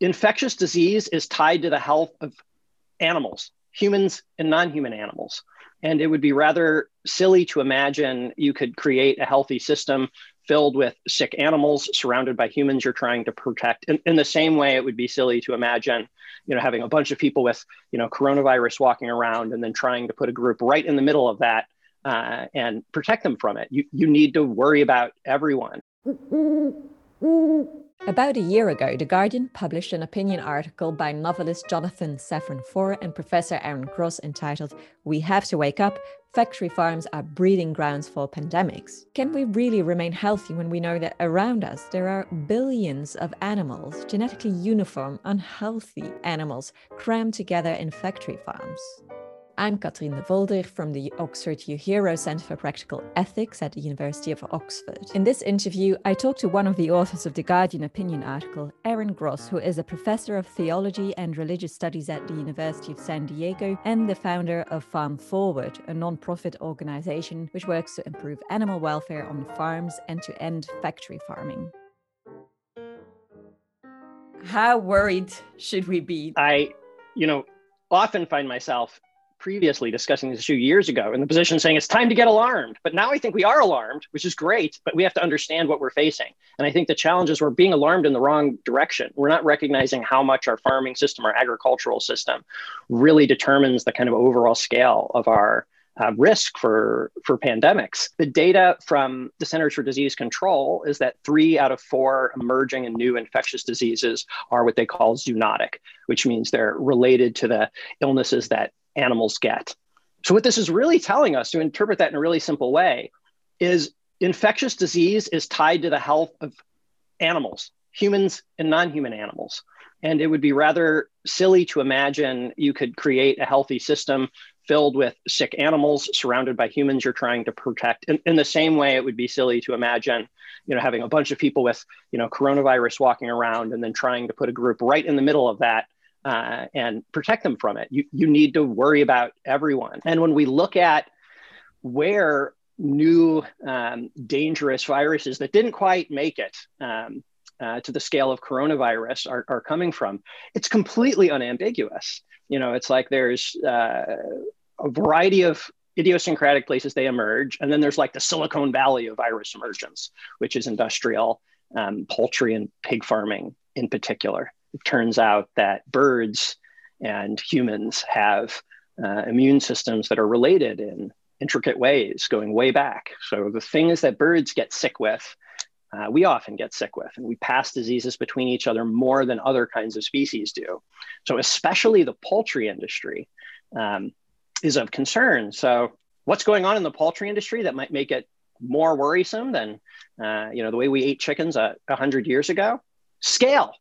infectious disease is tied to the health of animals, humans and non human animals. And it would be rather silly to imagine you could create a healthy system filled with sick animals surrounded by humans you're trying to protect. In, in, the same way, it would be silly to imagine, you know, having a bunch of people with, you know, coronavirus walking around and then trying to put a group right in the middle of that uh, and protect them from it. You, you need to worry about everyone. About a year ago, The Guardian published an opinion article by novelist Jonathan Safran Foer and Professor Aaron Gross entitled We Have to Wake Up Factory Farms Are Breeding Grounds for Pandemics. Can we really remain healthy when we know that around us there are billions of animals, genetically uniform, unhealthy animals, crammed together in factory farms? I'm Katrien Devolder from the Oxford Uehiro Centre for Practical Ethics at the University of Oxford. In this interview, I talked to one of the authors of the Guardian opinion article, Aaron Gross, who is a professor of theology and religious studies at the University of San Diego and the founder of Farm Forward, a non-profit organization which works to improve animal welfare on farms and to end factory farming. How worried should we be? I, you know, often find myself previously discussing this issue years ago in the position saying it's time to get alarmed. But now I think we are alarmed, which is great, but we have to understand what we're facing. And I think the challenge is we're being alarmed in the wrong direction. We're not recognizing how much our farming system, our agricultural system, really determines the kind of overall scale of our uh, risk for, for pandemics. The data from the Centers for Disease Control is that three out of four emerging and new infectious diseases are what they call zoonotic, which means they're related to the illnesses that animals get. So, what this is really telling us to interpret that in a really simple way is infectious disease is tied to the health of animals, humans and non human animals. And it would be rather silly to imagine you could create a healthy system filled with sick animals surrounded by humans you're trying to protect. In, in, the same way, it would be silly to imagine, you know, having a bunch of people with, you know, coronavirus walking around and then trying to put a group right in the middle of that uh, and protect them from it. You, you need to worry about everyone. And when we look at where new um, dangerous viruses that didn't quite make it um, uh, to the scale of coronavirus are, are coming from, it's completely unambiguous. You know, it's like there's uh, a variety of idiosyncratic places they emerge. And then there's like the Silicon Valley of virus emergence, which is industrial, um, poultry, and pig farming in particular turns out that birds and humans have uh, immune systems that are related in intricate ways going way back. So the things that birds get sick with, uh, we often get sick with, and we pass diseases between each other more than other kinds of species do. So, especially the poultry industry um, is of concern. So, what's going on in the poultry industry that might make it more worrisome than, uh, you know, the way we ate chickens a hundred years ago? Scale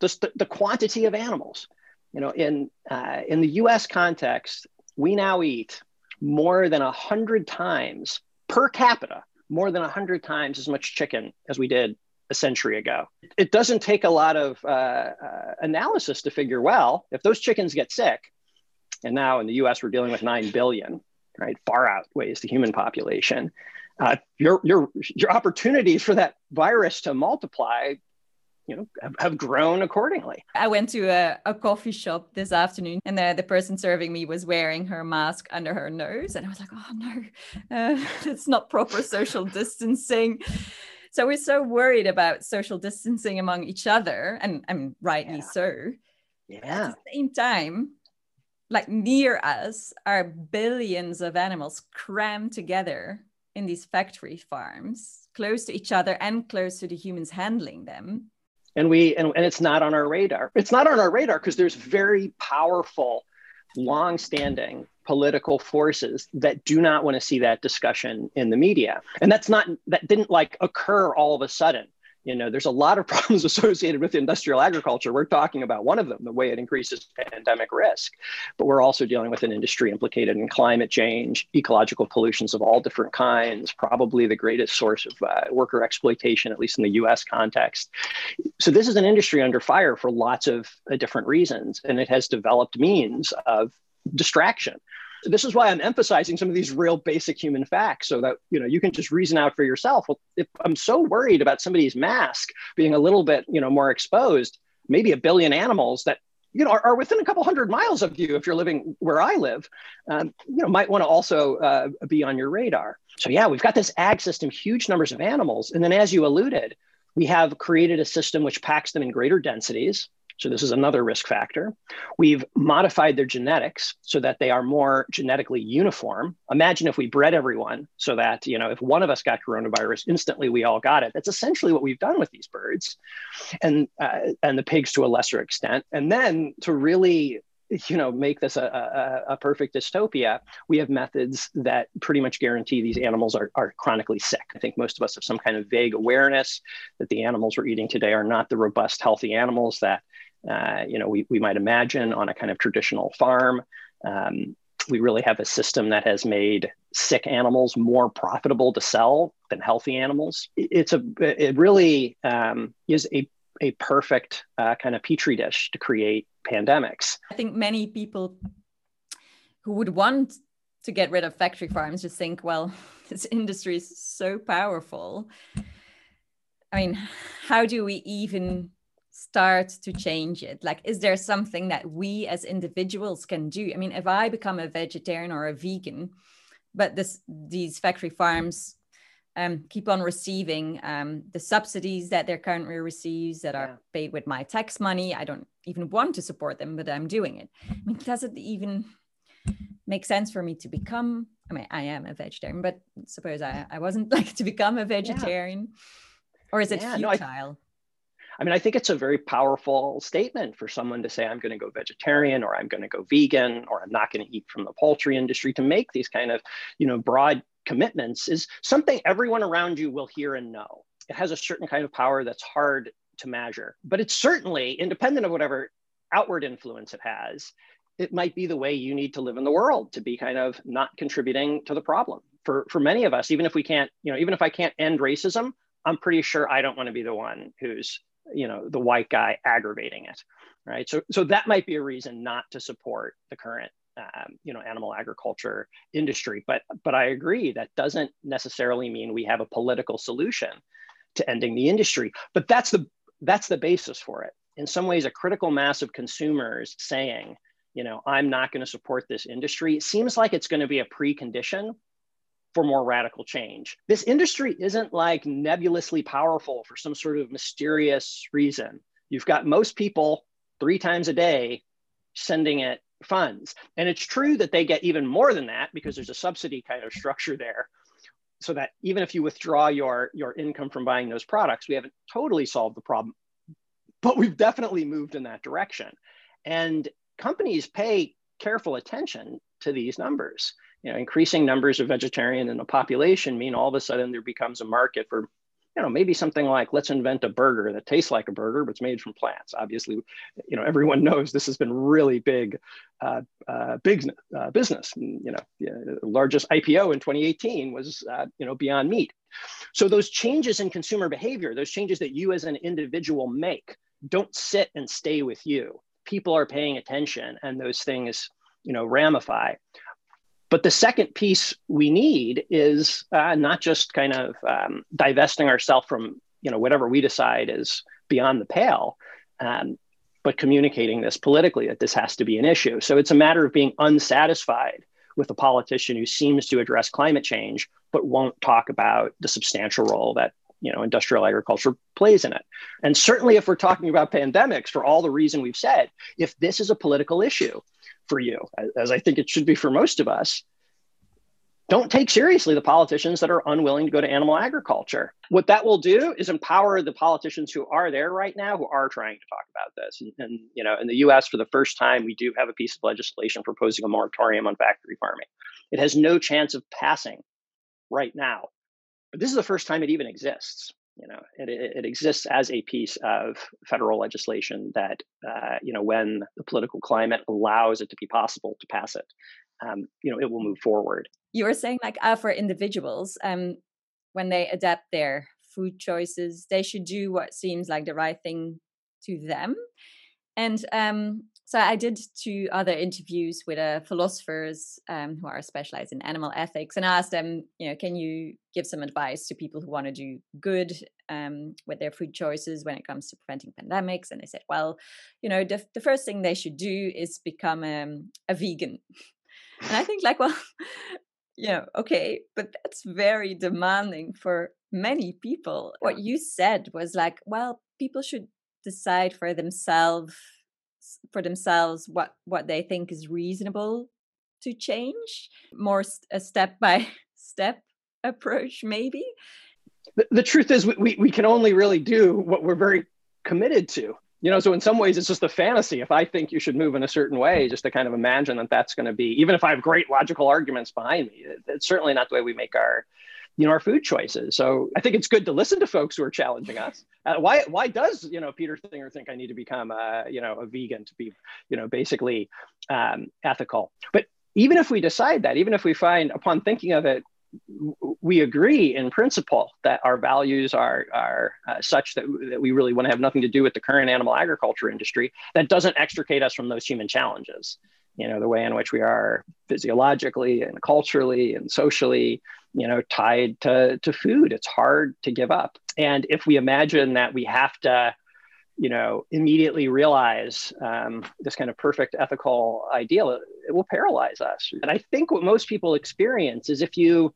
just the, the quantity of animals. You know, in uh, in the U.S. context, we now eat more than a hundred times per capita, more than a hundred times as much chicken as we did a century ago. It doesn't take a lot of uh, uh, analysis to figure well if those chickens get sick, and now in the U.S. we're dealing with nine billion, right? Far outweighs the human population. Uh, your your your opportunities for that virus to multiply you know have, have grown accordingly. I went to a, a coffee shop this afternoon and the, the person serving me was wearing her mask under her nose and i was like oh no uh, it's not proper social distancing. So we're so worried about social distancing among each other and and rightly yeah. so. Yeah at the same time like near us are billions of animals crammed together in these factory farms close to each other and close to the humans handling them and we and, and it's not on our radar. It's not on our radar because there's very powerful long-standing political forces that do not want to see that discussion in the media. And that's not that didn't like occur all of a sudden you know there's a lot of problems associated with industrial agriculture. We're talking about one of them the way it increases pandemic risk. But we're also dealing with an industry implicated in climate change ecological pollutions of all different kinds probably the greatest source of uh, worker exploitation at least in the us context. So this is an industry under fire for lots of uh, different reasons and it has developed means of distraction this is why I'm emphasizing some of these real basic human facts so that you know you can just reason out for yourself. Well, if I'm so worried about somebody's mask being a little bit you know more exposed, maybe a billion animals that you know are, are, within a couple hundred miles of you if you're living where I live. Um, you know, might want to also uh, be on your radar. So yeah, we've got this ag system, huge numbers of animals, and then as you alluded, we have created a system which packs them in greater densities. So this is another risk factor. We've modified their genetics so that they are more genetically uniform. Imagine if we bred everyone so that, you know, if one of us got coronavirus, instantly we all got it. That's essentially what we've done with these birds and, uh, and the pigs to a lesser extent. And then to really you know make this a, a, a, perfect dystopia we have methods that pretty much guarantee these animals are, are chronically sick i think most of us have some kind of vague awareness that the animals we're eating today are not the robust healthy animals that uh, you know, we, we might imagine on a kind of traditional farm. Um, we really have a system that has made sick animals more profitable to sell than healthy animals. It's a, it really um, is a, a perfect uh, kind of petri dish to create pandemics. I think many people who would want to get rid of factory farms just think, well, this industry is so powerful. I mean, how do we even start to change it? Like, is there something that we as individuals can do? I mean, if I become a vegetarian or a vegan, but this these factory farms um, keep on receiving um, the subsidies that they're currently receives that are yeah. paid with my tax money. I don't even want to support them, but I'm doing it. I mean, does it even make sense for me to become? I mean, I am a vegetarian, but suppose I, I wasn't like to become a vegetarian, yeah. or is it yeah, futile? No, I, I mean, I think it's a very powerful statement for someone to say, I'm going to go vegetarian or I'm going to go vegan or I'm not going to eat from the poultry industry to make these kind of, you know, broad commitments is something everyone around you will hear and know. It has a certain kind of power that's hard to measure, but it's certainly independent of whatever outward influence it has. It might be the way you need to live in the world to be kind of not contributing to the problem. For, for many of us, even if we can't, you know, even if I can't end racism, I'm pretty sure I don't want to be the one who's you know the white guy aggravating it right? So so that might be a reason not to support the current um, you know animal agriculture industry. But but i agree that doesn't necessarily mean we have a political solution to ending the industry but that's the that's the basis for it. In some ways a critical mass of consumers saying you know i'm not going to support this industry It seems like it's going to be a precondition for more radical change. This industry isn't like nebulously powerful for some sort of mysterious reason. You've got most people three times a day sending it funds. And it's true that they get even more than that because there's a subsidy kind of structure there. So that even if you withdraw your, your income from buying those products, we haven't totally solved the problem, but we've definitely moved in that direction. And companies pay careful attention to these numbers you know, increasing numbers of vegetarian in the population mean all of a sudden there becomes a market for, you know, maybe something like let's invent a burger that tastes like a burger but it's made from plants. Obviously, you know, everyone knows this has been really big, uh, uh, big uh, business. You know, the largest IPO in 2018 was, uh, you know, Beyond Meat. So those changes in consumer behavior, those changes that you as an individual make, don't sit and stay with you. People are paying attention, and those things, you know, ramify. But the second piece we need is uh, not just kind of um, divesting ourselves from you know whatever we decide is beyond the pale, um, but communicating this politically that this has to be an issue. So it's a matter of being unsatisfied with a politician who seems to address climate change but won't talk about the substantial role that you know industrial agriculture plays in it and certainly if we're talking about pandemics for all the reason we've said if this is a political issue for you, as I think it should be for most of us, don't take seriously the politicians that are unwilling to go to animal agriculture. What that will do is empower the politicians who are there right now, who are trying to talk about this. And, and, you know, in the U.S., for the first time, we do have a piece of legislation proposing a moratorium on factory farming. It has no chance of passing right now, but this is the first time it even exists you know it, it, exists as a piece of federal legislation that uh, you know when the political climate allows it to be possible to pass it um, you know it will move forward. You were saying like uh, for individuals um, when they adapt their food choices they should do what seems like the right thing to them. And um, So I did two other interviews with uh, philosophers um, who are specialized in animal ethics, and I asked them, you know, can you give some advice to people who want to do good um, with their food choices when it comes to preventing pandemics? And they said, well, you know, the, the first thing they should do is become um, a vegan. And I think, like, well, you know, okay, but that's very demanding for many people. What you said was like, well, people should decide for themselves for themselves what what they think is reasonable to change more a step by step approach maybe? The, the truth is we, we can only really do what we're very committed to you know? So in some ways it's just a fantasy if i think you should move in a certain way just to kind of imagine that that's going to be even if i have great logical arguments behind me it's certainly not the way we make our you know our food choices. So I think it's good to listen to folks who are challenging us. Uh, why why does you know Peter Singer think I need to become a you know a vegan to be you know basically um, ethical? But even if we decide that, even if we find upon thinking of it, we agree in principle that our values are are uh, such that, that we really want to have nothing to do with the current animal agriculture industry. That doesn't extricate us from those human challenges you know the way in which we are physiologically and culturally and socially you know tied to to food. It's hard to give up. And if we imagine that we have to you know immediately realize um, this kind of perfect ethical ideal it, it will paralyze us. And i think what most people experience is if you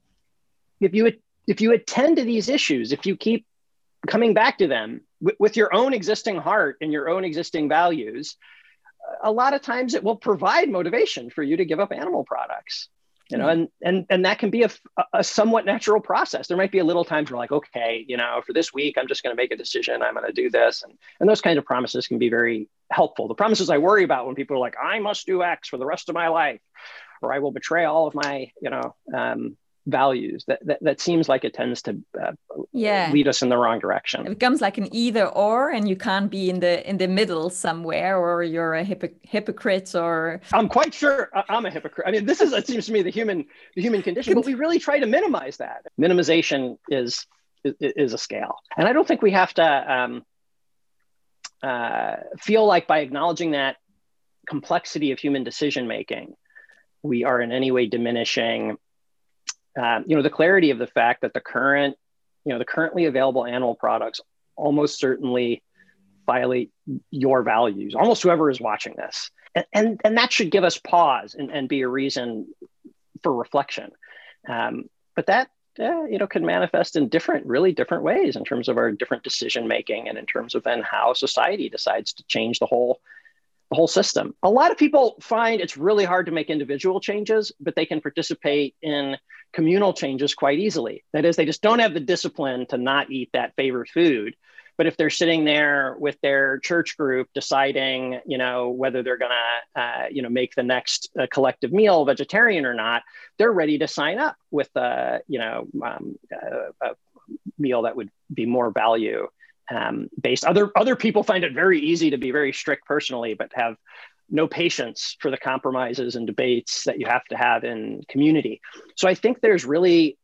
if you if you attend to these issues if you keep coming back to them with, with your own existing heart and your own existing values a lot of times it will provide motivation for you to give up animal products you know and and and that can be a, a somewhat natural process. There might be a little times where like okay you know for this week i'm just going to make a decision i'm going to do this. And and those kinds of promises can be very helpful. The promises i worry about when people are like i must do x for the rest of my life or i will betray all of my you know um, values that, that that seems like it tends to uh, yeah. lead us in the wrong direction. It becomes like an either or and you can't be in the in the middle somewhere or you're a hypo- hypocrite or i'm quite sure i'm a hypocrite. I mean this is it seems to me the human the human condition but we really try to minimize that. Minimization is is, is a scale. And i don't think we have to um, uh, feel like by acknowledging that complexity of human decision making we are in any way diminishing um, you know, the clarity of the fact that the current, you know, the currently available animal products almost certainly violate your values, almost whoever is watching this. And, and, and that should give us pause and, and be a reason for reflection. Um, but that, uh, you know, can manifest in different, really different ways in terms of our different decision making and in terms of then how society decides to change the whole the whole system. A lot of people find it's really hard to make individual changes, but they can participate in communal changes quite easily. That is, they just don't have the discipline to not eat that favorite food. But if they're sitting there with their church group deciding, you know, whether they're going to, uh, you know, make the next uh, collective meal vegetarian or not, they're ready to sign up with, a, you know, um, a, a meal that would be more value um, based. Other other people find it very easy to be very strict personally, but have no patience for the compromises and debates that you have to have in community. So I think there's really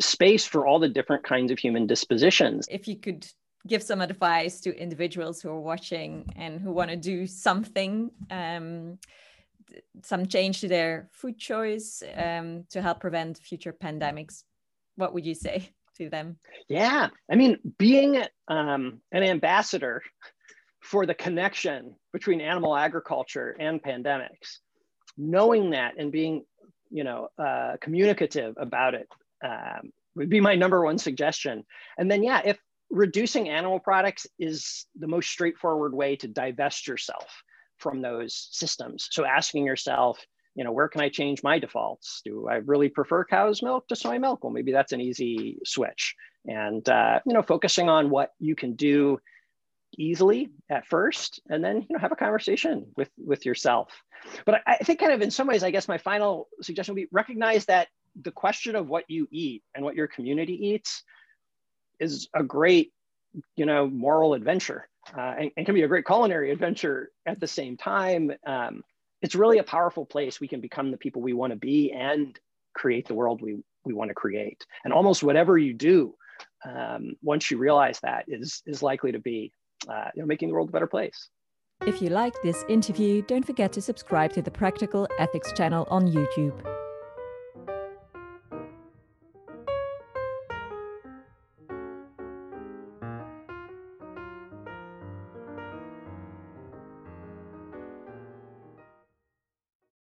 space for all the different kinds of human dispositions. If you could give some advice to individuals who are watching and who want to do something um, some change to their food choice um, to help prevent future pandemics what would you say to them? Yeah, I mean, being um, an ambassador for the connection between animal agriculture and pandemics, knowing that and being, you know, uh, communicative about it um, would be my number one suggestion. And then, yeah, if reducing animal products is the most straightforward way to divest yourself from those systems. So asking yourself, you know, where can I change my defaults? Do I really prefer cow's milk to soy milk? Well, maybe that's an easy switch. And, uh, you know, focusing on what you can do easily at first, and then, you know, have a conversation with, with yourself. But I, I think kind of in some ways, I guess my final suggestion would be recognize that the question of what you eat and what your community eats is a great, you know, moral adventure. Uh, and, and, can be a great culinary adventure at the same time. Um, it's really a powerful place we can become the people we want to be and create the world we, we want to create and almost whatever you do um, once you realize that is is likely to be uh, you know making the world a better place If you liked this interview, don't forget to subscribe to the Practical Ethics channel on YouTube.